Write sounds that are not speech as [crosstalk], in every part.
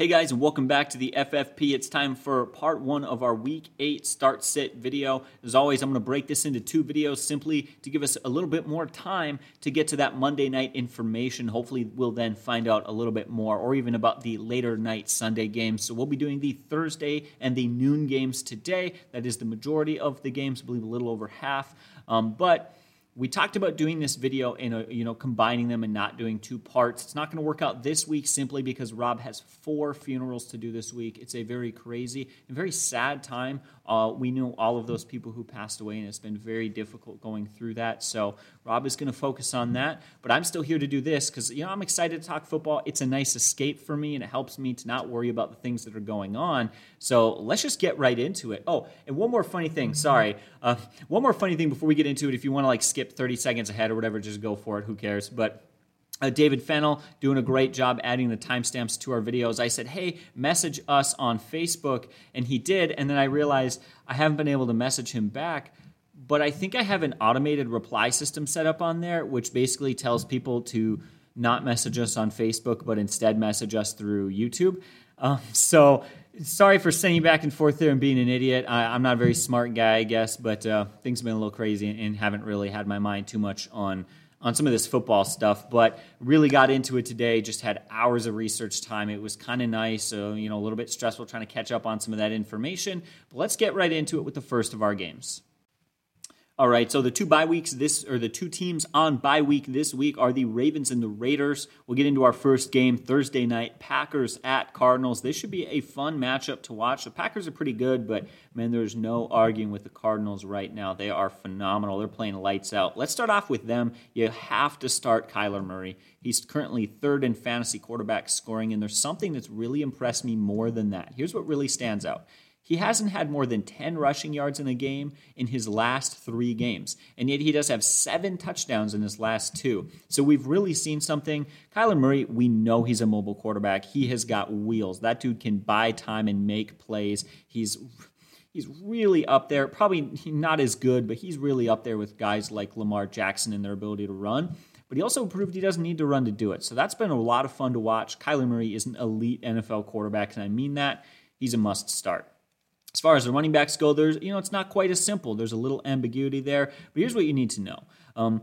Hey guys, and welcome back to the FFP. It's time for part one of our week eight start sit video. As always, I'm going to break this into two videos simply to give us a little bit more time to get to that Monday night information. Hopefully, we'll then find out a little bit more, or even about the later night Sunday games. So, we'll be doing the Thursday and the noon games today. That is the majority of the games, I believe a little over half. Um, but we talked about doing this video and you know combining them and not doing two parts. It's not going to work out this week simply because Rob has four funerals to do this week. It's a very crazy and very sad time. Uh, we knew all of those people who passed away, and it's been very difficult going through that. So Rob is going to focus on that, but I'm still here to do this because you know I'm excited to talk football. It's a nice escape for me, and it helps me to not worry about the things that are going on. So let's just get right into it. Oh, and one more funny thing. Sorry, uh, one more funny thing before we get into it. If you want to like skip 30 seconds ahead or whatever, just go for it. Who cares? But uh, David Fennell doing a great job adding the timestamps to our videos. I said, hey, message us on Facebook, and he did. And then I realized I haven't been able to message him back, but I think I have an automated reply system set up on there, which basically tells people to not message us on Facebook, but instead message us through YouTube. Um, so sorry for sending back and forth there and being an idiot. I, am not a very smart guy, I guess, but uh, things have been a little crazy and haven't really had my mind too much on on some of this football stuff, but really got into it today. Just had hours of research time. It was kind of nice. So, you know, a little bit stressful trying to catch up on some of that information. But let's get right into it with the first of our games. All right, so the two bye weeks this or the two teams on bye week this week are the Ravens and the Raiders. We'll get into our first game Thursday night, Packers at Cardinals. This should be a fun matchup to watch. The Packers are pretty good, but man, there's no arguing with the Cardinals right now. They are phenomenal. They're playing lights out. Let's start off with them. You have to start Kyler Murray. He's currently third in fantasy quarterback scoring, and there's something that's really impressed me more than that. Here's what really stands out. He hasn't had more than 10 rushing yards in a game in his last three games. And yet he does have seven touchdowns in his last two. So we've really seen something. Kyler Murray, we know he's a mobile quarterback. He has got wheels. That dude can buy time and make plays. He's he's really up there. Probably not as good, but he's really up there with guys like Lamar Jackson and their ability to run. But he also proved he doesn't need to run to do it. So that's been a lot of fun to watch. Kyler Murray is an elite NFL quarterback, and I mean that. He's a must start. As far as the running backs go, there's you know it's not quite as simple. There's a little ambiguity there, but here's what you need to know. Um,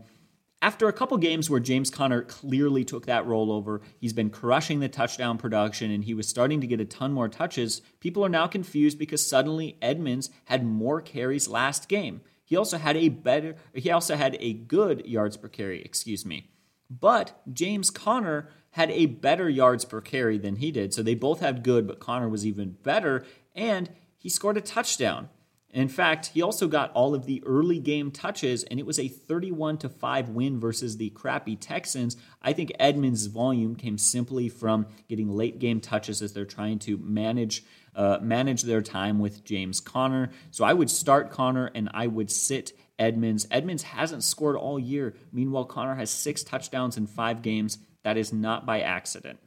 after a couple games where James Conner clearly took that rollover, he's been crushing the touchdown production and he was starting to get a ton more touches. People are now confused because suddenly Edmonds had more carries last game. He also had a better he also had a good yards per carry, excuse me. But James Conner had a better yards per carry than he did. So they both had good, but Conner was even better and he scored a touchdown. In fact, he also got all of the early game touches, and it was a 31 to 5 win versus the crappy Texans. I think Edmonds' volume came simply from getting late game touches as they're trying to manage uh, manage their time with James Conner. So I would start Conner and I would sit Edmonds. Edmonds hasn't scored all year. Meanwhile, Conner has six touchdowns in five games. That is not by accident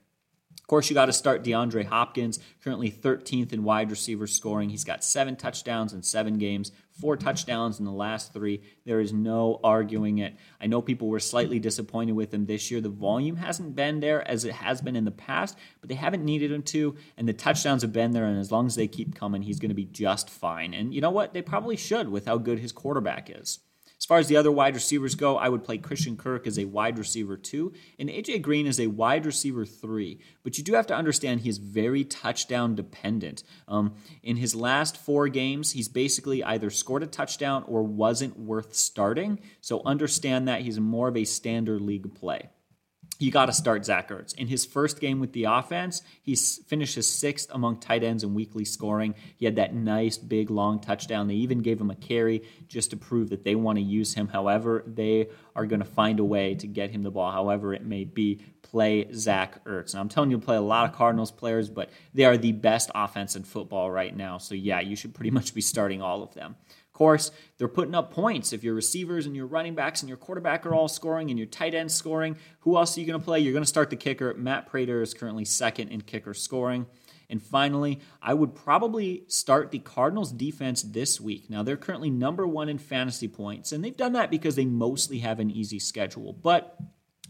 course, you got to start DeAndre Hopkins, currently 13th in wide receiver scoring. He's got seven touchdowns in seven games, four touchdowns in the last three. There is no arguing it. I know people were slightly disappointed with him this year. The volume hasn't been there as it has been in the past, but they haven't needed him to, and the touchdowns have been there. And as long as they keep coming, he's going to be just fine. And you know what? They probably should with how good his quarterback is. As far as the other wide receivers go, I would play Christian Kirk as a wide receiver two, and AJ Green as a wide receiver three. But you do have to understand he is very touchdown dependent. Um, in his last four games, he's basically either scored a touchdown or wasn't worth starting. So understand that he's more of a standard league play you got to start Zach Ertz. In his first game with the offense, he finishes sixth among tight ends in weekly scoring. He had that nice, big, long touchdown. They even gave him a carry just to prove that they want to use him. However, they are going to find a way to get him the ball, however it may be. Play Zach Ertz. And I'm telling you play a lot of Cardinals players, but they are the best offense in football right now. So, yeah, you should pretty much be starting all of them course, they're putting up points. If your receivers and your running backs and your quarterback are all scoring and your tight end scoring, who else are you going to play? You're going to start the kicker. Matt Prater is currently second in kicker scoring. And finally, I would probably start the Cardinals defense this week. Now, they're currently number one in fantasy points, and they've done that because they mostly have an easy schedule. But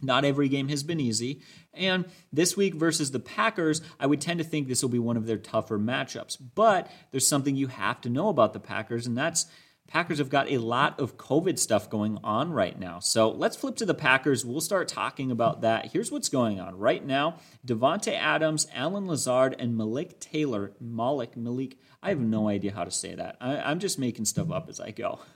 Not every game has been easy. And this week versus the Packers, I would tend to think this will be one of their tougher matchups. But there's something you have to know about the Packers, and that's Packers have got a lot of COVID stuff going on right now. So let's flip to the Packers. We'll start talking about that. Here's what's going on right now Davante Adams, Allen Lazard, and Malik Taylor. Malik, Malik. I have no idea how to say that. I, am just making stuff up as I go. [laughs]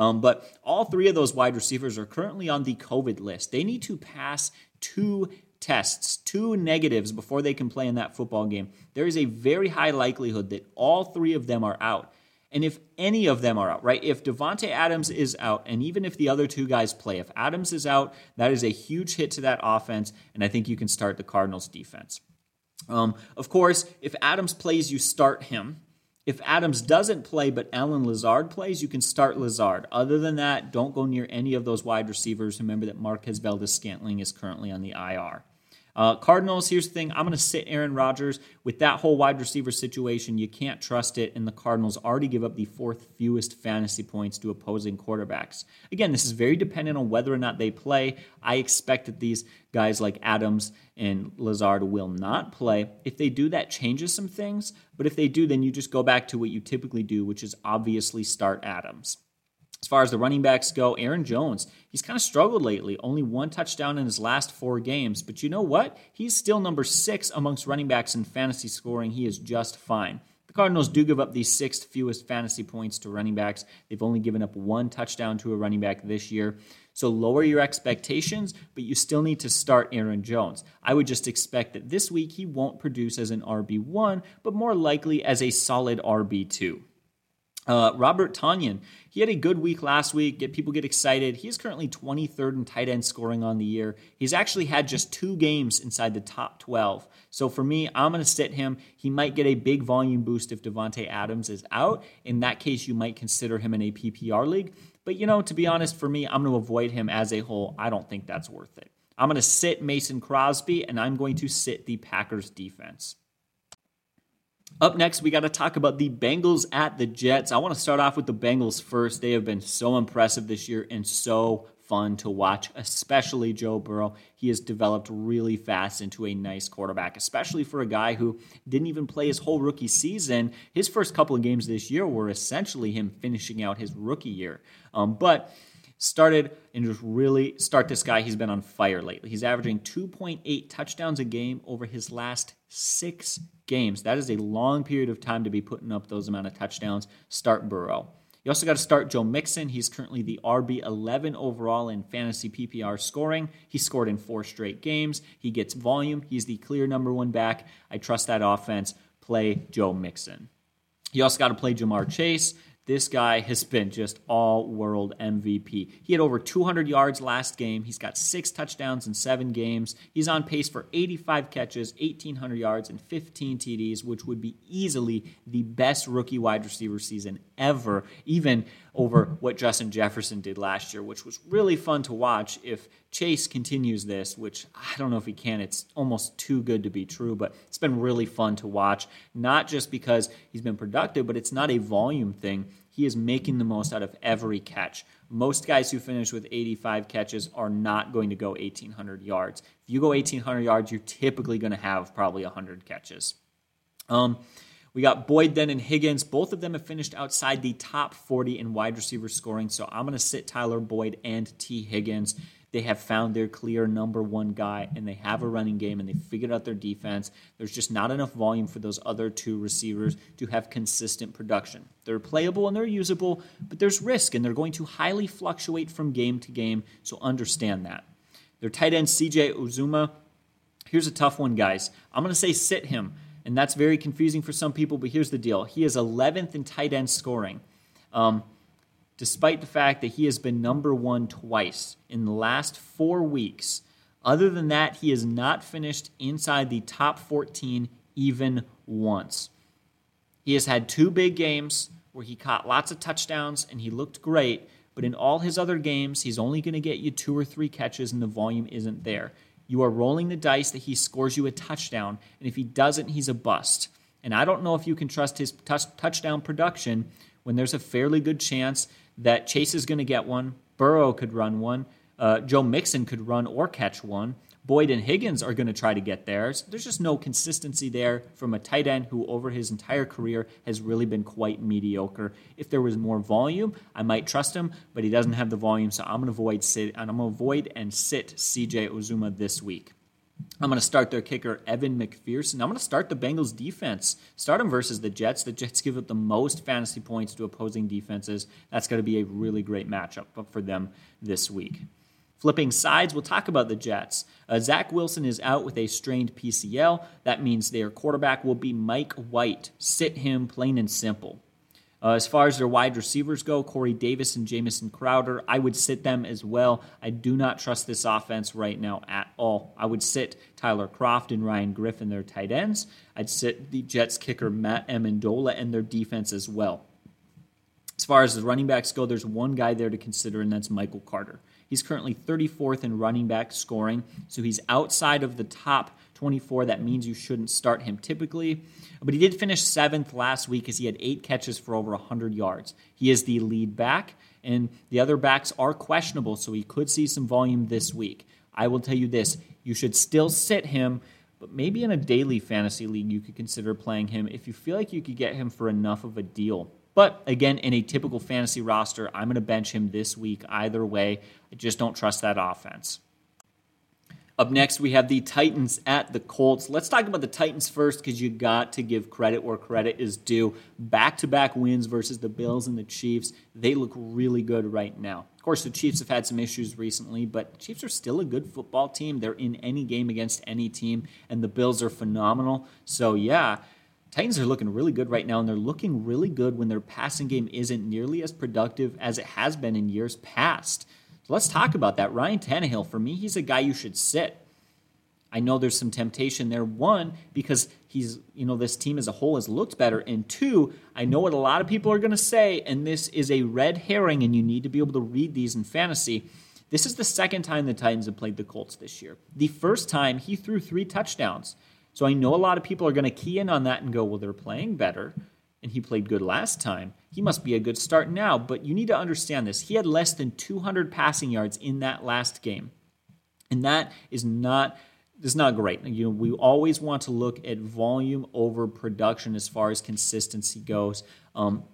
Um, but all three of those wide receivers are currently on the COVID list. They need to pass two tests, two negatives before they can play in that football game. There is a very high likelihood that all three of them are out. And if any of them are out, right? If Davante Adams is out, and even if the other two guys play, if Adams is out, that is a huge hit to that offense, and I think you can start the Cardinals defense. Um, of course, if Adams plays, you start him. If Adams doesn't play, but Allen Lazard plays, you can start Lazard. Other than that, don't go near any of those wide receivers. Remember that Marquez Valdes Scantling is currently on the IR. Uh, Cardinals, here's the thing I'm going to sit Aaron Rodgers. With that whole wide receiver situation, you can't trust it, and the Cardinals already give up the fourth fewest fantasy points to opposing quarterbacks. Again, this is very dependent on whether or not they play. I expect that these guys like Adams and Lazard will not play. If they do, that changes some things, but if they do, then you just go back to what you typically do, which is obviously start Adams. As far as the running backs go, Aaron Jones, he's kind of struggled lately. Only one touchdown in his last four games. But you know what? He's still number six amongst running backs in fantasy scoring. He is just fine. The Cardinals do give up the sixth fewest fantasy points to running backs. They've only given up one touchdown to a running back this year. So lower your expectations, but you still need to start Aaron Jones. I would just expect that this week he won't produce as an RB1, but more likely as a solid RB2. Uh, Robert Tonyan, he had a good week last week. Get people get excited. He is currently 23rd in tight end scoring on the year. He's actually had just two games inside the top 12. So for me, I'm going to sit him. He might get a big volume boost if Davante Adams is out. In that case, you might consider him in a PPR league. But you know, to be honest, for me, I'm going to avoid him as a whole. I don't think that's worth it. I'm going to sit Mason Crosby, and I'm going to sit the Packers defense. Up next, we got to talk about the Bengals at the Jets. I want to start off with the Bengals first. They have been so impressive this year and so fun to watch, especially Joe Burrow. He has developed really fast into a nice quarterback, especially for a guy who didn't even play his whole rookie season. His first couple of games this year were essentially him finishing out his rookie year. Um, but started and just really start this guy. He's been on fire lately. He's averaging 2.8 touchdowns a game over his last six games. That is a long period of time to be putting up those amount of touchdowns. Start Burrow. You also got to start Joe Mixon. He's currently the RB 11 overall in fantasy PPR scoring. He scored in four straight games. He gets volume. He's the clear number one back. I trust that offense. Play Joe Mixon. You also got to play Ja'Marr Chase. This guy has been just all world MVP. He had over 200 yards last game. He's got six touchdowns in seven games. He's on pace for 85 catches, 1,800 yards, and 15 TDs, which would be easily the best rookie wide receiver season ever, even over what Justin Jefferson did last year, which was really fun to watch. If Chase continues this, which I don't know if he can, it's almost too good to be true, but it's been really fun to watch, not just because he's been productive, but it's not a volume thing. He is making the most out of every catch. Most guys who finish with 85 catches are not going to go 1,800 yards. If you go 1,800 yards, you're typically going to have probably 100 catches. Um, we got Boyd then and Higgins. Both of them have finished outside the top 40 in wide receiver scoring. So I'm going to sit Tyler Boyd and Tee Higgins. They have found their clear number one guy, and they have a running game, and they figured out their defense. There's just not enough volume for those other two receivers to have consistent production. They're playable and they're usable, but there's risk, and they're going to highly fluctuate from game to game. So understand that. Their tight end, CJ Uzomah. Here's a tough one, guys. I'm going to say sit him. And that's very confusing for some people, but here's the deal. He is 11th in tight end scoring, um, despite the fact that he has been number one twice in the last four weeks. Other than that, he has not finished inside the top 14 even once. He has had two big games where he caught lots of touchdowns and he looked great, but in all his other games, he's only going to get you two or three catches and the volume isn't there. You are rolling the dice that he scores you a touchdown, and if he doesn't, he's a bust. And I don't know if you can trust his touchdown production when there's a fairly good chance that Chase is going to get one, Burrow could run one, Uh, Joe Mixon could run or catch one. Boyd and Higgins are going to try to get theirs. There's just no consistency there from a tight end who, over his entire career, has really been quite mediocre. If there was more volume, I might trust him, but he doesn't have the volume, so I'm going to avoid sit and I'm going to avoid and sit CJ Uzomah this week. I'm going to start their kicker, Evan McPherson. I'm going to start the Bengals defense. Start them versus the Jets. The Jets give up the most fantasy points to opposing defenses. That's going to be a really great matchup for them this week. Flipping sides, we'll talk about the Jets. Uh, Zach Wilson is out with a strained PCL. That means their quarterback will be Mike White. Sit him, plain and simple. Uh, as far as their wide receivers go, Corey Davis and Jamison Crowder, I would sit them as well. I do not trust this offense right now at all. I would sit Tyler Kroft and Ryan Griffin, their tight ends. I'd sit the Jets kicker Matt Amendola and their defense as well. As far as the running backs go, there's one guy there to consider, and that's Michael Carter. He's currently 34th in running back scoring, so he's outside of the top 24. That means you shouldn't start him typically. But he did finish seventh last week as he had eight catches for over 100 yards. He is the lead back, and the other backs are questionable, so he could see some volume this week. I will tell you this you should still sit him, but maybe in a daily fantasy league, you could consider playing him if you feel like you could get him for enough of a deal. But again, in a typical fantasy roster, I'm going to bench him this week either way. I just don't trust that offense. Up next, we have the Titans at the Colts. Let's talk about the Titans first because you got to give credit where credit is due. Back to back wins versus the Bills and the Chiefs. They look really good right now. Of course, the Chiefs have had some issues recently, but the Chiefs are still a good football team. They're in any game against any team, and the Bills are phenomenal. So, yeah. Titans are looking really good right now, and they're looking really good when their passing game isn't nearly as productive as it has been in years past. So let's talk about that. Ryan Tannehill, for me, he's a guy you should sit. I know there's some temptation there. One, because he's, you know, this team as a whole has looked better. And two, I know what a lot of people are going to say, and this is a red herring, and you need to be able to read these in fantasy. This is the second time the Titans have played the Colts this year. The first time, he threw three touchdowns. So I know a lot of people are going to key in on that and go, well, they're playing better, and he played good last time. He must be a good start now. But you need to understand this. He had less than 200 passing yards in that last game. And that is not is not great. You know, we always want to look at volume over production as far as consistency goes. Um,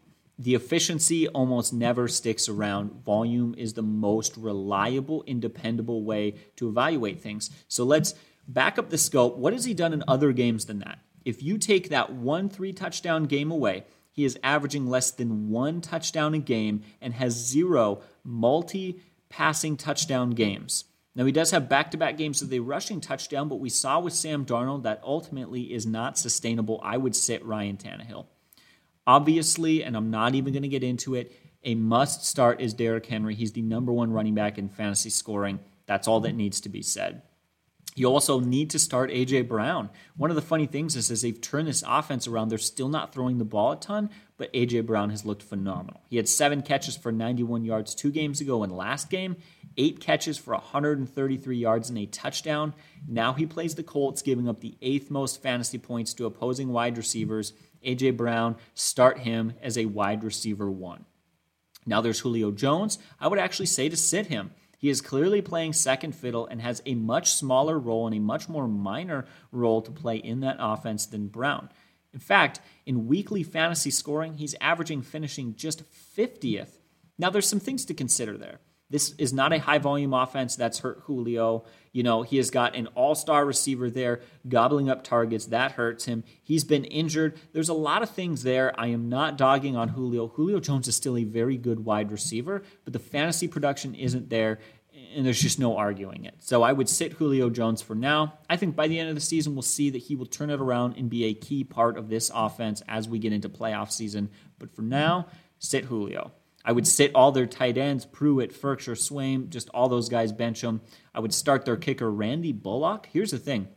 the efficiency almost never sticks around. Volume is the most reliable and dependable way to evaluate things. So let's back up the scope. What has he done in other games than that? If you take that one three touchdown game away, he is averaging less than one touchdown a game and has zero multi passing touchdown games. Now, he does have back to back games with a rushing touchdown, but we saw with Sam Darnold that ultimately is not sustainable. I would sit Ryan Tannehill. Obviously, and I'm not even going to get into it, a must start is Derrick Henry. He's the number one running back in fantasy scoring. That's all that needs to be said. You also need to start AJ Brown. One of the funny things is as they've turned this offense around, they're still not throwing the ball a ton, but AJ Brown has looked phenomenal. He had seven catches for 91 yards two games ago in last game, eight catches for 133 yards and a touchdown. Now he plays the Colts, giving up the eighth most fantasy points to opposing wide receivers. AJ Brown, start him as a wide receiver one. Now there's Julio Jones. I would actually say to sit him. He is clearly playing second fiddle and has a much smaller role and a much more minor role to play in that offense than Brown. In fact, in weekly fantasy scoring, he's averaging finishing just 50th. Now, there's some things to consider there. This is not a high volume offense that's hurt Julio. You know, he has got an all star receiver there gobbling up targets. That hurts him. He's been injured. There's a lot of things there. I am not dogging on Julio. Julio Jones is still a very good wide receiver, but the fantasy production isn't there, and there's just no arguing it. So I would sit Julio Jones for now. I think by the end of the season, we'll see that he will turn it around and be a key part of this offense as we get into playoff season. But for now, sit Julio. I would sit all their tight ends, Pruitt, Firkser, Swaim, just all those guys, bench them. I would start their kicker, Randy Bullock. Here's the thing.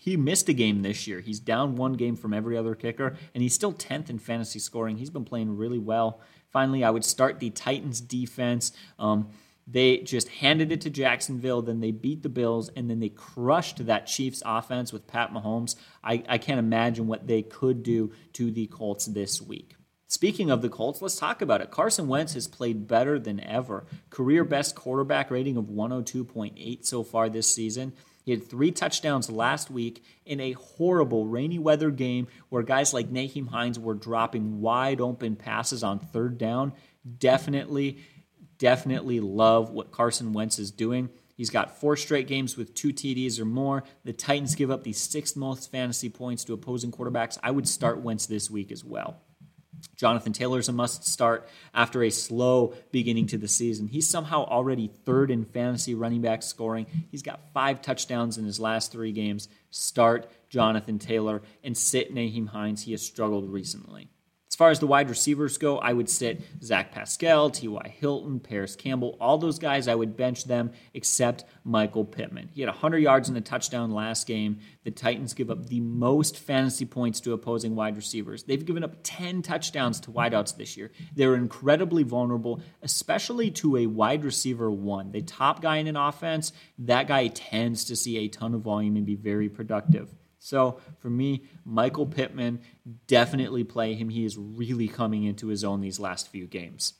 He missed a game this year. He's down one game from every other kicker, and he's still 10th in fantasy scoring. He's been playing really well. Finally, I would start the Titans defense. Um, they just handed it to Jacksonville, then they beat the Bills, and then they crushed that Chiefs offense with Pat Mahomes. I, I can't imagine what they could do to the Colts this week. Speaking of the Colts, let's talk about it. Carson Wentz has played better than ever. Career best quarterback rating of 102.8 so far this season. He had three touchdowns last week in a horrible rainy weather game where guys like Nyheim Hines were dropping wide open passes on third down. Definitely, definitely love what Carson Wentz is doing. He's got four straight games with two TDs or more. The Titans give up the sixth most fantasy points to opposing quarterbacks. I would start Wentz this week as well. Jonathan Taylor's a must start after a slow beginning to the season. He's somehow already third in fantasy running back scoring. He's got five touchdowns in his last three games. Start Jonathan Taylor and sit Nyheim Hines. He has struggled recently. As far as the wide receivers go, I would sit Zach Pascal, T.Y. Hilton, Parris Campbell, all those guys, I would bench them except Michael Pittman. He had 100 yards and a touchdown last game. The Titans give up the most fantasy points to opposing wide receivers. They've given up 10 touchdowns to wideouts this year. They're incredibly vulnerable, especially to a wide receiver one. The top guy in an offense, that guy tends to see a ton of volume and be very productive. So for me, Michael Pittman, definitely play him. He is really coming into his own these last few games.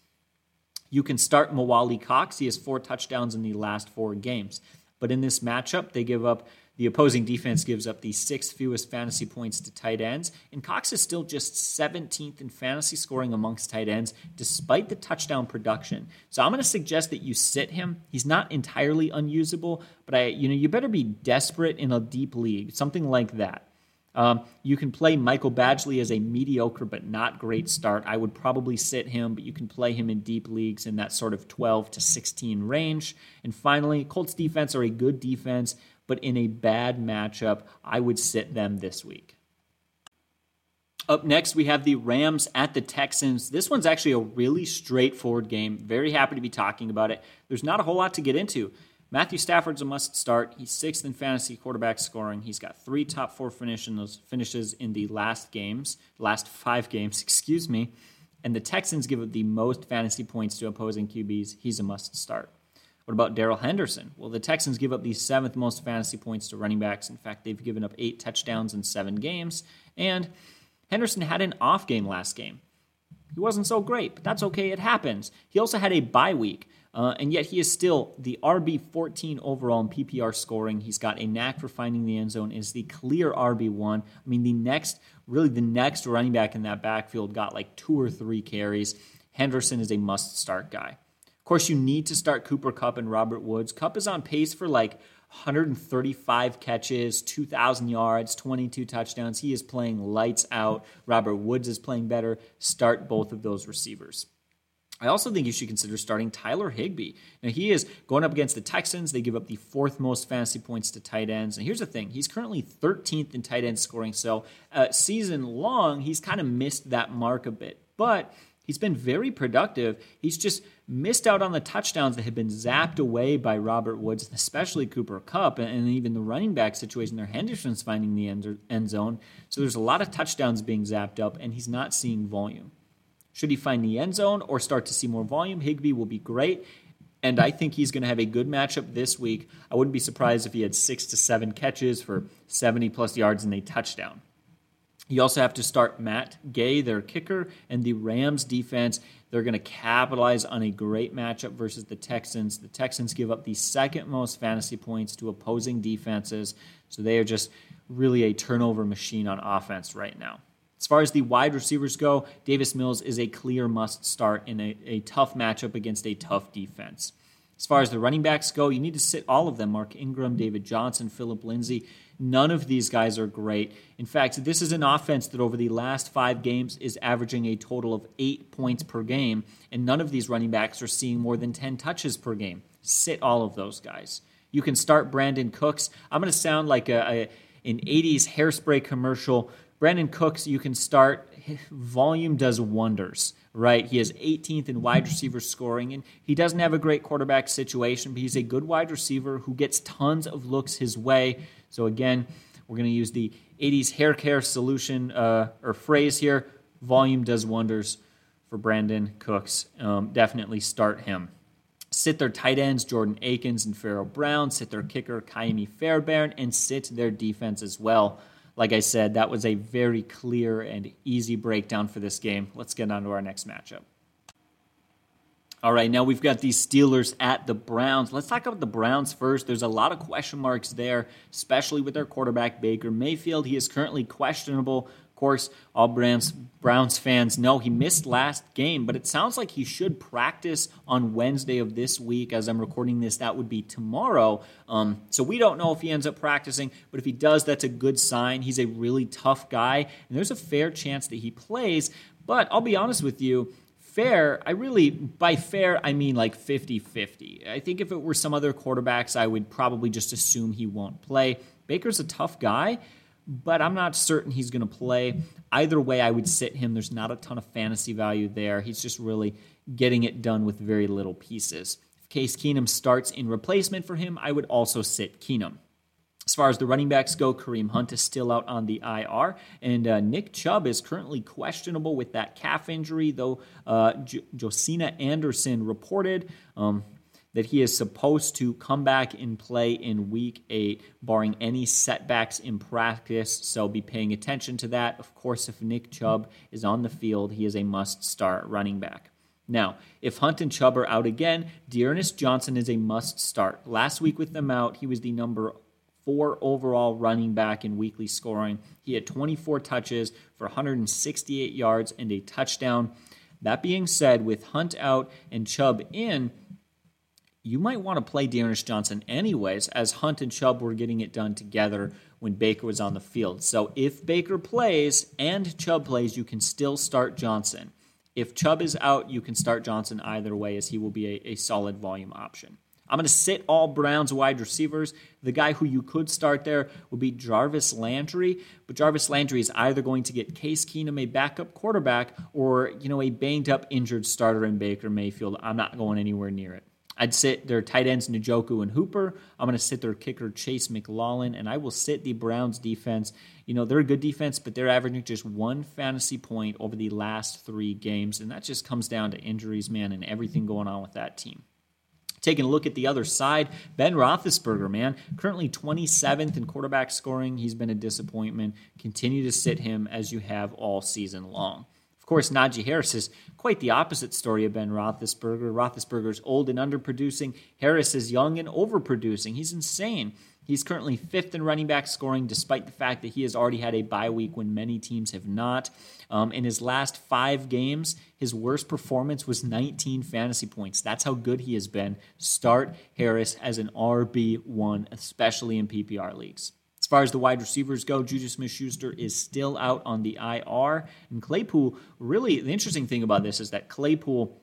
You can start Mo Alie-Cox. He has four touchdowns in the last four games. But in this matchup, they give up the opposing defense gives up the sixth fewest fantasy points to tight ends, and Cox is still just 17th in fantasy scoring amongst tight ends, despite the touchdown production. So I'm going to suggest that you sit him. He's not entirely unusable, but I, you know, you better be desperate in a deep league, something like that. Um, you can play Michael Badgley as a mediocre but not great start. I would probably sit him, but you can play him in deep leagues in that sort of 12 to 16 range. And finally, Colts defense are a good defense, but in a bad matchup, I would sit them this week. Up next, we have the Rams at the Texans. This one's actually a really straightforward game. Very happy to be talking about it. There's not a whole lot to get into. Matthew Stafford's a must start. He's sixth in fantasy quarterback scoring. He's got three top four finishes in the last games, last five games, [laughs] excuse me. And the Texans give up the most fantasy points to opposing QBs. He's a must start. What about Darrell Henderson? Well, the Texans give up the seventh most fantasy points to running backs. In fact, they've given up eight touchdowns in seven games. And Henderson had an off game last game. He wasn't so great, but that's okay. It happens. He also had a bye week, uh, and yet he is still the RB 14 overall in PPR scoring. He's got a knack for finding the end zone. Is the clear RB one. I mean, the next, really, the next running back in that backfield got like two or three carries. Henderson is a must start guy. Of course, you need to start Cooper Kupp and Robert Woods. Kupp is on pace for like 135 catches, 2,000 yards, 22 touchdowns. He is playing lights out. Robert Woods is playing better. Start both of those receivers. I also think you should consider starting Tyler Higbee. Now, he is going up against the Texans. They give up the fourth most fantasy points to tight ends. And here's the thing he's currently 13th in tight end scoring. So, uh, season long, he's kind of missed that mark a bit. But He's been very productive. He's just missed out on the touchdowns that had been zapped away by Robert Woods, especially Cooper Kupp, and even the running back situation there. Henderson's finding the end zone. So there's a lot of touchdowns being zapped up, and he's not seeing volume. Should he find the end zone or start to see more volume, Higbee will be great. And I think he's going to have a good matchup this week. I wouldn't be surprised if he had six to seven catches for 70 plus yards and a touchdown. You also have to start Matt Gay, their kicker, and the Rams defense. They're going to capitalize on a great matchup versus the Texans. The Texans give up the second most fantasy points to opposing defenses, so they are just really a turnover machine on offense right now. As far as the wide receivers go, Davis Mills is a clear must start in a, a tough matchup against a tough defense. As far as the running backs go, you need to sit all of them Mark Ingram, David Johnson, Philip Lindsay. None of these guys are great. In fact, this is an offense that over the last five games is averaging a total of eight points per game, and none of these running backs are seeing more than 10 touches per game. Sit all of those guys. You can start Brandin Cooks. I'm going to sound like a, a an 80s hairspray commercial. Brandin Cooks, you can start. [laughs] Volume does wonders, right? He is 18th in wide receiver scoring, and he doesn't have a great quarterback situation, but he's a good wide receiver who gets tons of looks his way. So again, we're going to use the 80s hair care solution uh, or phrase here. Volume does wonders for Brandin Cooks. Um, definitely start him. Sit their tight ends, Jordan Akins and Pharaoh Brown. Sit their kicker, Ka'imi Fairbairn, and sit their defense as well. Like I said, that was a very clear and easy breakdown for this game. Let's get on to our next matchup. All right, now we've got these Steelers at the Browns. Let's talk about the Browns first. There's a lot of question marks there, especially with their quarterback, Baker Mayfield. He is currently questionable. Course, all Browns, Browns fans know he missed last game, but it sounds like he should practice on Wednesday of this week. As I'm recording this, that would be tomorrow. Um, so we don't know if he ends up practicing, but if he does, that's a good sign. He's a really tough guy, and there's a fair chance that he plays. But I'll be honest with you fair, I really, by fair, I mean like 50 50. I think if it were some other quarterbacks, I would probably just assume he won't play. Baker's a tough guy, but I'm not certain he's going to play. Either way, I would sit him. There's not a ton of fantasy value there. He's just really getting it done with very little pieces. If Case Keenum starts in replacement for him, I would also sit Keenum. As far as the running backs go, Kareem Hunt is still out on the IR, and uh, Nick Chubb is currently questionable with that calf injury, though uh, Josina Anderson reported um, that he is supposed to come back and play in week eight, barring any setbacks in practice. So be paying attention to that. Of course, if Nick Chubb is on the field, he is a must start running back. Now, if Hunt and Chubb are out again, D'Ernest Johnson is a must start. Last week with them out, he was the number four overall running back in weekly scoring. He had 24 touches for 168 yards and a touchdown. That being said, with Hunt out and Chubb in, you might want to play D'Ernest Johnson anyways, as Hunt and Chubb were getting it done together when Baker was on the field. So if Baker plays and Chubb plays, you can still start Johnson. If Chubb is out, you can start Johnson either way, as he will be a, a solid volume option. I'm going to sit all Browns wide receivers. The guy who you could start there would be Jarvis Landry, but Jarvis Landry is either going to get Case Keenum, a backup quarterback, or you know a banged up, injured starter in Baker Mayfield. I'm not going anywhere near it. I'd sit their tight ends Njoku and Hooper. I'm going to sit their kicker Chase McLaughlin, and I will sit the Browns defense. You know they're a good defense, but they're averaging just one fantasy point over the last three games, and that just comes down to injuries, man, and everything going on with that team. Taking a look at the other side, Ben Roethlisberger, man, currently 27th in quarterback scoring. He's been a disappointment. Continue to sit him as you have all season long. Of course, Najee Harris is quite the opposite story of Ben Roethlisberger. Roethlisberger's old and underproducing. Harris is young and overproducing. He's insane. He's currently fifth in running back scoring, despite the fact that he has already had a bye week when many teams have not. Um, in his last five games, his worst performance was 19 fantasy points. That's how good he has been. Start Harris as an RB1, especially in PPR leagues. As far as the wide receivers go, Juju Smith Schuster is still out on the IR. And Claypool, really, the interesting thing about this is that Claypool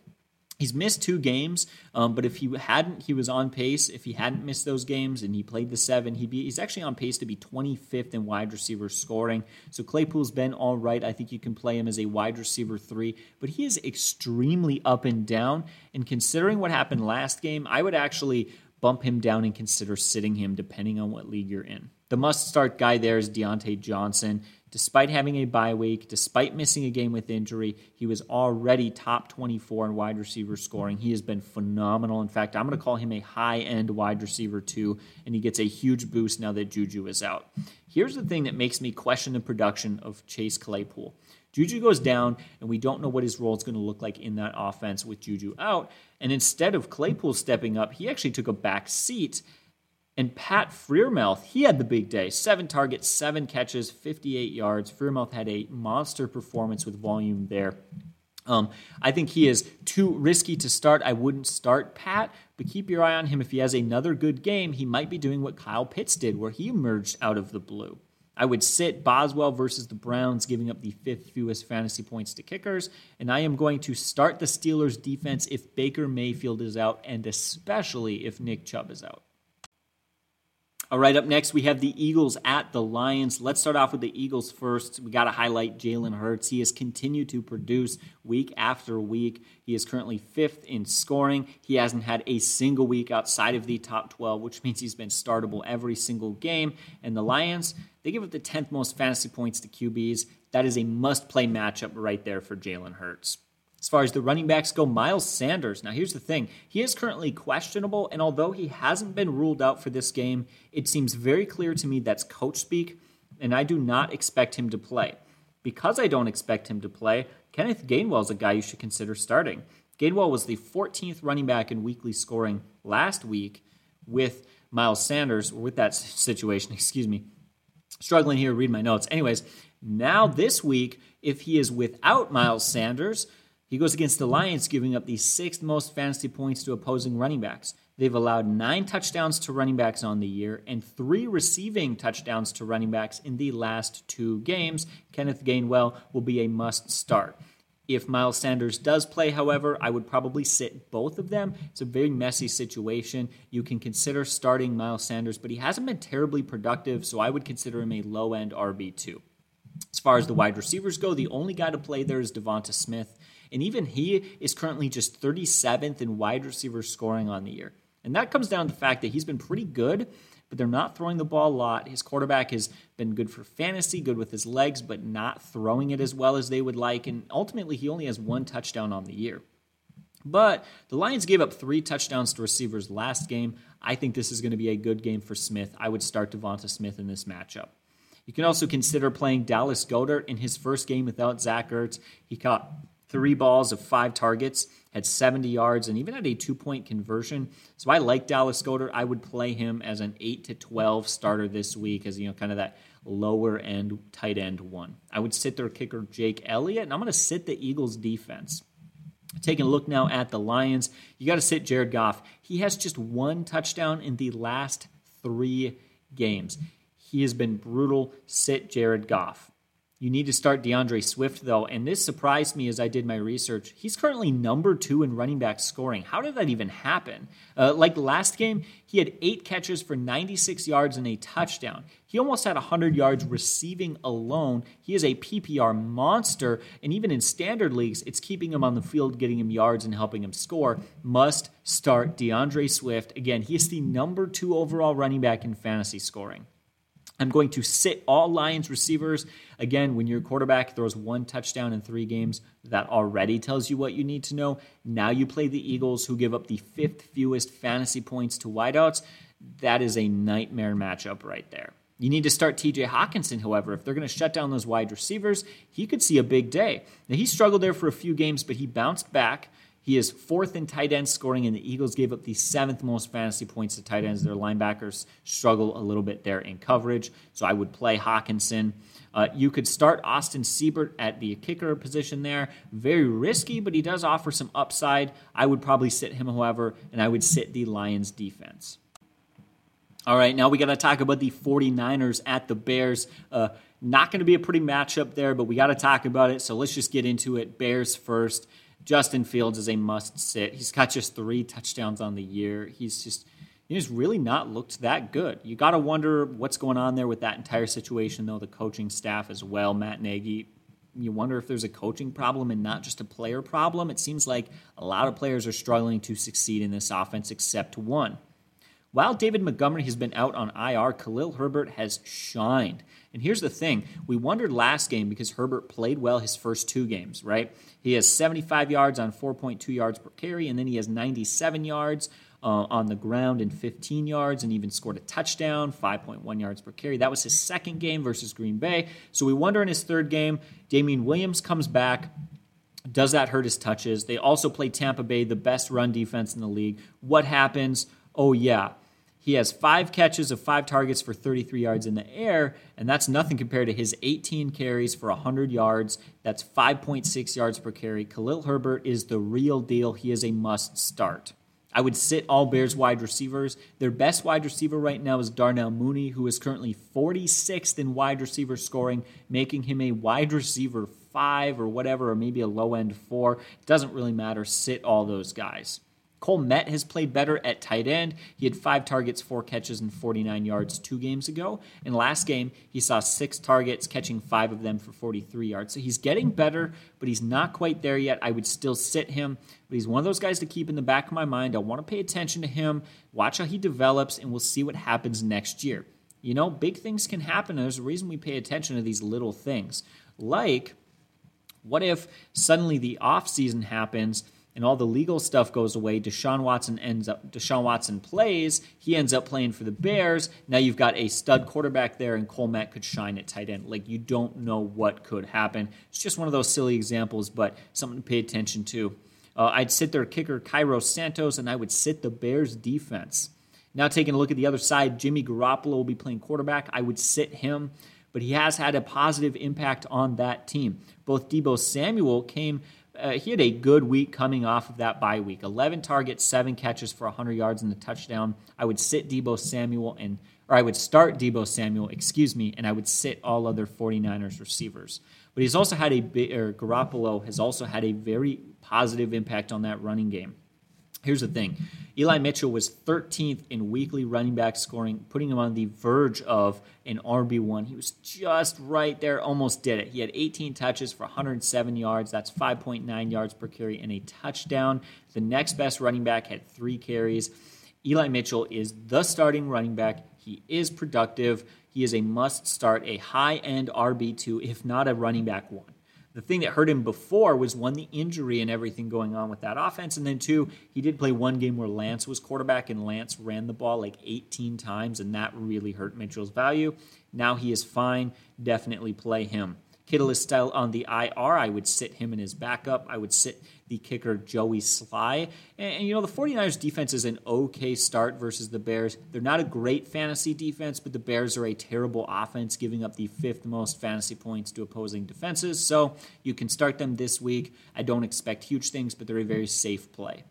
He's missed two games, um, but if he hadn't, he was on pace. If he hadn't missed those games and he played the seven, he'd be he's actually on pace to be 25th in wide receiver scoring. So Claypool's been all right. I think you can play him as a wide receiver three, but he is extremely up and down. And considering what happened last game, I would actually bump him down and consider sitting him depending on what league you're in. The must start guy there is Diontae Johnson. Despite having a bye week, despite missing a game with injury, he was already top 24 in wide receiver scoring. He has been phenomenal. In fact, I'm going to call him a high end wide receiver too, and he gets a huge boost now that Juju is out. Here's the thing that makes me question the production of Chase Claypool. Juju goes down, and we don't know what his role is going to look like in that offense with Juju out. And instead of Claypool stepping up, he actually took a back seat and Pat Freiermuth, he had the big day. Seven targets, seven catches, 58 yards. Freiermuth had a monster performance with volume there. Um, I think he is too risky to start. I wouldn't start Pat, but keep your eye on him. If he has another good game, he might be doing what Kyle Pitts did, where he emerged out of the blue. I would sit Boswell versus the Browns, giving up the fifth fewest fantasy points to kickers. And I am going to start the Steelers' defense if Baker Mayfield is out, and especially if Nick Chubb is out. All right, up next, we have the Eagles at the Lions. Let's start off with the Eagles first. We got to highlight Jalen Hurts. He has continued to produce week after week. He is currently fifth in scoring. He hasn't had a single week outside of the top 12, which means he's been startable every single game. And the Lions, they give up the 10th most fantasy points to QBs. That is a must play matchup right there for Jalen Hurts. As far as the running backs go, Miles Sanders. Now, here's the thing he is currently questionable, and although he hasn't been ruled out for this game, it seems very clear to me that's coach speak. and I do not expect him to play. Because I don't expect him to play, Kenneth Gainwell is a guy you should consider starting. Gainwell was the 14th running back in weekly scoring last week with Miles Sanders, with that [laughs] situation, [laughs] excuse me. Struggling here, read my notes. Anyways, now this week, if he is without Miles Sanders, he goes against the Lions, giving up the sixth most fantasy points to opposing running backs. They've allowed nine touchdowns to running backs on the year and three receiving touchdowns to running backs in the last two games. Kenneth Gainwell will be a must start. If Miles Sanders does play, however, I would probably sit both of them. It's a very messy situation. You can consider starting Miles Sanders, but he hasn't been terribly productive, so I would consider him a low end RB2. As far as the wide receivers go, the only guy to play there is Devonta Smith, and even he is currently just 37th in wide receiver scoring on the year. And that comes down to the fact that he's been pretty good, but they're not throwing the ball a lot. His quarterback has been good for fantasy, good with his legs, but not throwing it as well as they would like. And ultimately, he only has one touchdown on the year. But the Lions gave up three touchdowns to receivers last game. I think this is going to be a good game for Smith. I would start Devonta Smith in this matchup. You can also consider playing Dallas Goedert in his first game without Zach Ertz. He caught three balls of five targets had 70 yards, and even had a two point conversion. So I like Dallas Goedert. I would play him as an 8 to 12 starter this week, as you know, kind of that lower end tight end one. I would sit their kicker, Jake Elliott, and I'm going to sit the Eagles defense. Taking a look now at the Lions, you got to sit Jared Goff. He has just one touchdown in the last three games. He has been brutal. Sit Jared Goff. You need to start D'Andre Swift, though, and this surprised me as I did my research. He's currently number two in running back scoring. How did that even happen? Uh, like last game, he had eight catches for 96 yards and a touchdown. He almost had 100 yards receiving alone. He is a PPR monster, and even in standard leagues, it's keeping him on the field, getting him yards, and helping him score. Must start D'Andre Swift. Again, he is the number two overall running back in fantasy scoring. I'm going to sit all Lions receivers. Again, when your quarterback throws one touchdown in three games, that already tells you what you need to know. Now you play the Eagles, who give up the fifth fewest fantasy points to wideouts. That is a nightmare matchup right there. You need to start TJ Hockenson, however. If they're going to shut down those wide receivers, he could see a big day. Now, he struggled there for a few games, but he bounced back. He is fourth in tight end scoring, and the Eagles gave up the seventh most fantasy points to tight ends. Their linebackers struggle a little bit there in coverage, so I would play Hockenson. Uh, you could start Austin Seibert at the kicker position there. Very risky, but he does offer some upside. I would probably sit him, however, and I would sit the Lions defense. All right, now we got to talk about the 49ers at the Bears. Uh, not going to be a pretty matchup there, but we got to talk about it. So let's just get into it. Bears first. Justin Fields is a must sit. He's got just three touchdowns on the year. He's just he's really not looked that good. You got to wonder what's going on there with that entire situation, though. The coaching staff as well, Matt Nagy. You wonder if there's a coaching problem and not just a player problem. It seems like a lot of players are struggling to succeed in this offense, except one. While David Montgomery has been out on IR, Khalil Herbert has shined. And here's the thing we wondered last game because Herbert played well his first two games, right? He has 75 yards on 4.2 yards per carry, and then he has 97 yards uh, on the ground and 15 yards, and even scored a touchdown, 5.1 yards per carry. That was his second game versus Green Bay. So we wonder in his third game, Damien Williams comes back. Does that hurt his touches? They also play Tampa Bay, the best run defense in the league. What happens? Oh, yeah. He has five catches of five targets for 33 yards in the air, and that's nothing compared to his 18 carries for 100 yards. That's 5.6 yards per carry. Khalil Herbert is the real deal. He is a must start. I would sit all Bears wide receivers. Their best wide receiver right now is Darnell Mooney, who is currently 46th in wide receiver scoring, making him a wide receiver five or whatever, or maybe a low end four. It doesn't really matter. Sit all those guys. Cole Kmet has played better at tight end. He had five targets, four catches, and 49 yards two games ago. In last game, he saw six targets, catching five of them for 43 yards. So he's getting better, but he's not quite there yet. I would still sit him, but he's one of those guys to keep in the back of my mind. I want to pay attention to him, watch how he develops, and we'll see what happens next year. You know, big things can happen, and there's a reason we pay attention to these little things. Like, what if suddenly the off season happens? And all the legal stuff goes away, Deshaun Watson ends up Deshaun Watson plays, he ends up playing for the Bears. Now you've got a stud quarterback there, and Cole Kmet could shine at tight end. Like you don't know what could happen. It's just one of those silly examples, but something to pay attention to. Uh, I'd sit their kicker Cairo Santos, and I would sit the Bears defense. Now taking a look at the other side, Jimmy Garoppolo will be playing quarterback. I would sit him, but he has had a positive impact on that team. Both Deebo Samuel came uh, he had a good week coming off of that bye week 11 targets, 7 catches for 100 yards and a touchdown. I would sit Deebo Samuel and, or I would start Deebo Samuel, excuse me, and I would sit all other 49ers receivers. But he's also had a, or Garoppolo has also had a very positive impact on that running game. Here's the thing Eli Mitchell was 13th in weekly running back scoring, putting him on the verge of an RB1. He was just right there, almost did it. He had 18 touches for 107 yards. That's 5.9 yards per carry and a touchdown. The next best running back had three carries. Eli Mitchell is the starting running back. He is productive. He is a must start, a high end RB2, if not a running back one the thing that hurt him before was one, the injury and everything going on with that offense. And then two, he did play one game where Lance was quarterback and Lance ran the ball like 18 times, and that really hurt Mitchell's value. Now he is fine. Definitely play him. Kittle is still on the IR. I would sit him in his backup. I would sit the kicker Joey Slye. And, and, you know, the 49ers defense is an okay start versus the Bears. They're not a great fantasy defense, but the Bears are a terrible offense, giving up the fifth most fantasy points to opposing defenses. So you can start them this week. I don't expect huge things, but they're a very safe play.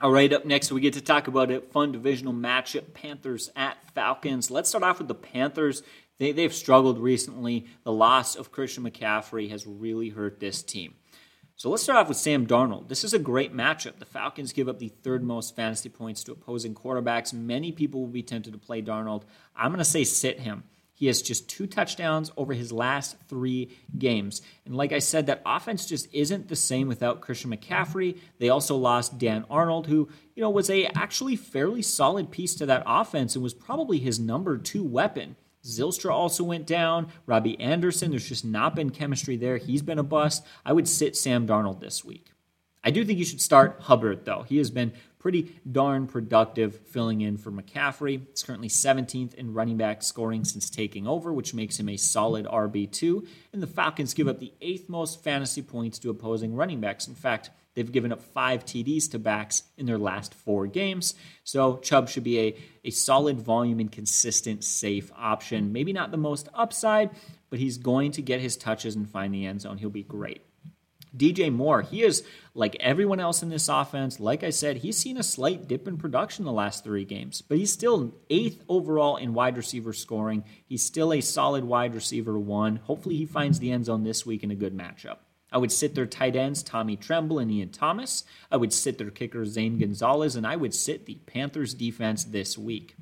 All right, up next, we get to talk about a fun divisional matchup Panthers at Falcons. Let's start off with the Panthers. They, they've struggled recently. The loss of Christian McCaffrey has really hurt this team. So let's start off with Sam Darnold. This is a great matchup. The Falcons give up the third most fantasy points to opposing quarterbacks. Many people will be tempted to play Darnold. I'm going to say sit him. He has just two touchdowns over his last three games. And like I said, that offense just isn't the same without Christian McCaffrey. They also lost Dan Arnold, who, you know, was a actually fairly solid piece to that offense and was probably his number two weapon. Zylstra also went down. Robbie Anderson, there's just not been chemistry there. He's been a bust. I would sit Sam Darnold this week. I do think you should start Hubbard, though. He has been pretty darn productive filling in for McCaffrey. He's currently 17th in running back scoring since taking over, which makes him a solid RB2. And the Falcons give up the eighth most fantasy points to opposing running backs. In fact, They've given up five TDs to backs in their last four games. So Chubb should be a, a solid volume and consistent, safe option. Maybe not the most upside, but he's going to get his touches and find the end zone. He'll be great. DJ Moore, he is like everyone else in this offense. Like I said, he's seen a slight dip in production the last three games, but he's still eighth overall in wide receiver scoring. He's still a solid wide receiver one. Hopefully, he finds the end zone this week in a good matchup. I would sit their tight ends, Tommy Tremble and Ian Thomas. I would sit their kicker, Zane Gonzalez, and I would sit the Panthers defense this week.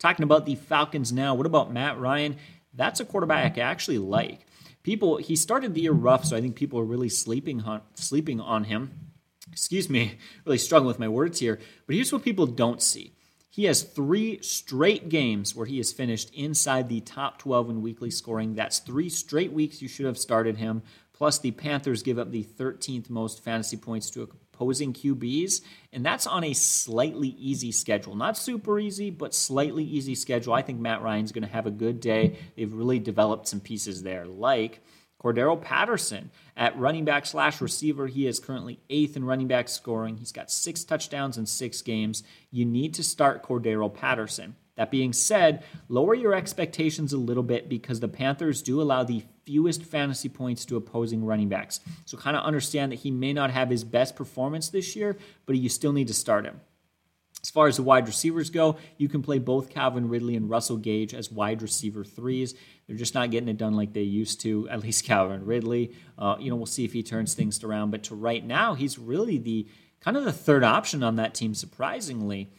Talking about the Falcons now, what about Matt Ryan? That's a quarterback I actually like. People, he started the year rough, so I think people are really sleeping on, sleeping on him. Excuse me, [laughs] really struggling with my words here. But here's what people don't see. He has three straight games where he has finished inside the top 12 in weekly scoring. That's three straight weeks you should have started him. Plus, the Panthers give up the 13th most fantasy points to opposing QBs, and that's on a slightly easy schedule. Not super easy, but slightly easy schedule. I think Matt Ryan's going to have a good day. They've really developed some pieces there, like Cordarrelle Patterson at running back slash receiver. He is currently eighth in running back scoring. He's got six touchdowns in six games. You need to start Cordarrelle Patterson. That being said, lower your expectations a little bit because the Panthers do allow the fewest fantasy points to opposing running backs. So kind of understand that he may not have his best performance this year, but you still need to start him. As far as the wide receivers go, you can play both Calvin Ridley and Russell Gage as wide receiver threes. They're just not getting it done like they used to, [laughs] at least Calvin Ridley. Uh, you know, we'll see if he turns things around. But to right now, he's really the kind of the third option on that team, surprisingly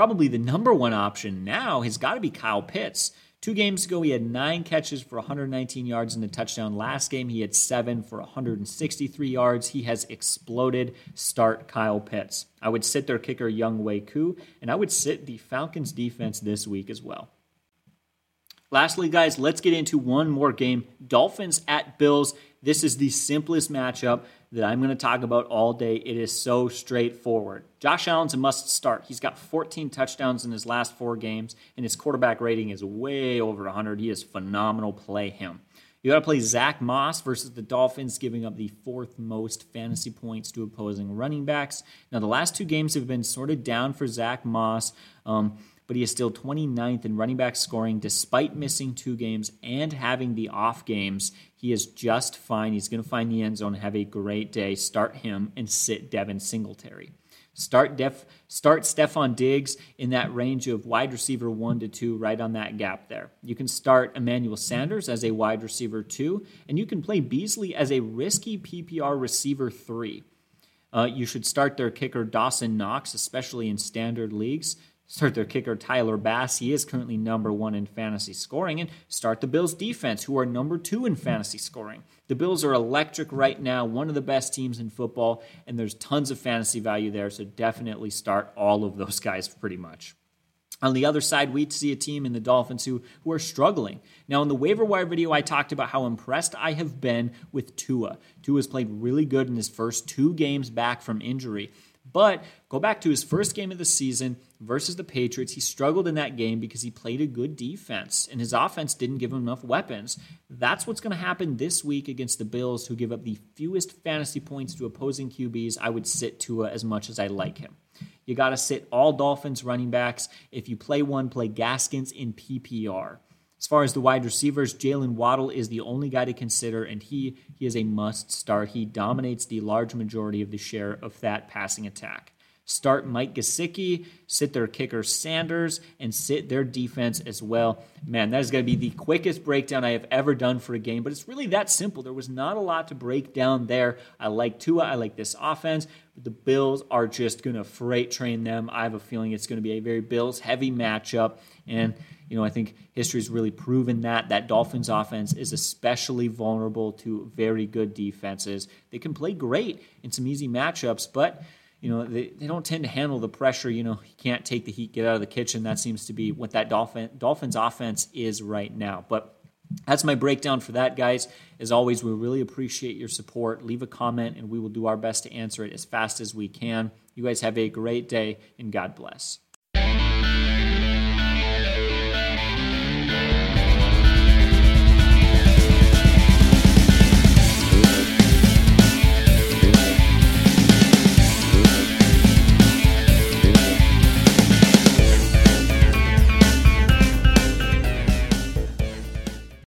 probably the number one option now has got to be Kyle Pitts. Two games ago, he had nine catches for 119 yards and a touchdown. Last game, he had seven for 163 yards. He has exploded. Start Kyle Pitts. I would sit their kicker, Younghoe Koo, and I would sit the Falcons defense this week as well. Lastly, guys, let's get into one more game Dolphins at Bills. This is the simplest matchup that I'm going to talk about all day. It is so straightforward. Josh Allen's a must start. He's got 14 touchdowns in his last four games, and his quarterback rating is way over 100. He is phenomenal. Play him. You got to play Zach Moss versus the Dolphins, giving up the fourth most fantasy points to opposing running backs. Now, the last two games have been sort of down for Zach Moss, um, but he is still 29th in running back scoring despite missing two games and having the off games. He is just fine. He's going to find the end zone, have a great day. Start him and sit Devin Singletary. Start def, start Stefon Diggs in that range of wide receiver one to two, right on that gap there. You can start Emmanuel Sanders as a wide receiver two, and you can play Beasley as a risky PPR receiver three. Uh, you should start their kicker Dawson Knox, especially in standard leagues. Start their kicker Tyler Bass. He is currently number one in fantasy scoring. And start the Bills defense, who are number two in fantasy scoring. The Bills are electric right now, one of the best teams in football, and there's tons of fantasy value there. So definitely start all of those guys pretty much. On the other side, we see a team in the Dolphins who, who are struggling. Now, in the waiver wire video, I talked about how impressed I have been with Tua. Has played really good in his first two games back from injury. But go back to his first game of the season versus the Patriots. He struggled in that game because he played a good defense and his offense didn't give him enough weapons. That's what's going to happen this week against the Bills, who give up the fewest fantasy points to opposing QBs. I would sit Tua as much as I like him. You got to sit all Dolphins running backs. If you play one, play Gaskins in PPR. As far as the wide receivers, Jaylen Waddle is the only guy to consider, and he he is a must start. He dominates the large majority of the share of that passing attack. Start Mike Gesicki, sit their kicker Sanders, and sit their defense as well. Man, that is going to be the quickest breakdown I have ever done for a game, but it's really that simple. There was not a lot to break down there. I like Tua, I like this offense, but the Bills are just going to freight train them. I have a feeling it's going to be a very Bills heavy matchup, and you know, I think history's really proven that that Dolphins offense is especially vulnerable to very good defenses. They can play great in some easy matchups, but you know, they, they don't tend to handle the pressure. You know, you can't take the heat, get out of the kitchen. That seems to be what that Dolphin, Dolphins offense is right now. But that's my breakdown for that, guys. As always, we really appreciate your support. Leave a comment, and we will do our best to answer it as fast as we can. You guys have a great day, and God bless.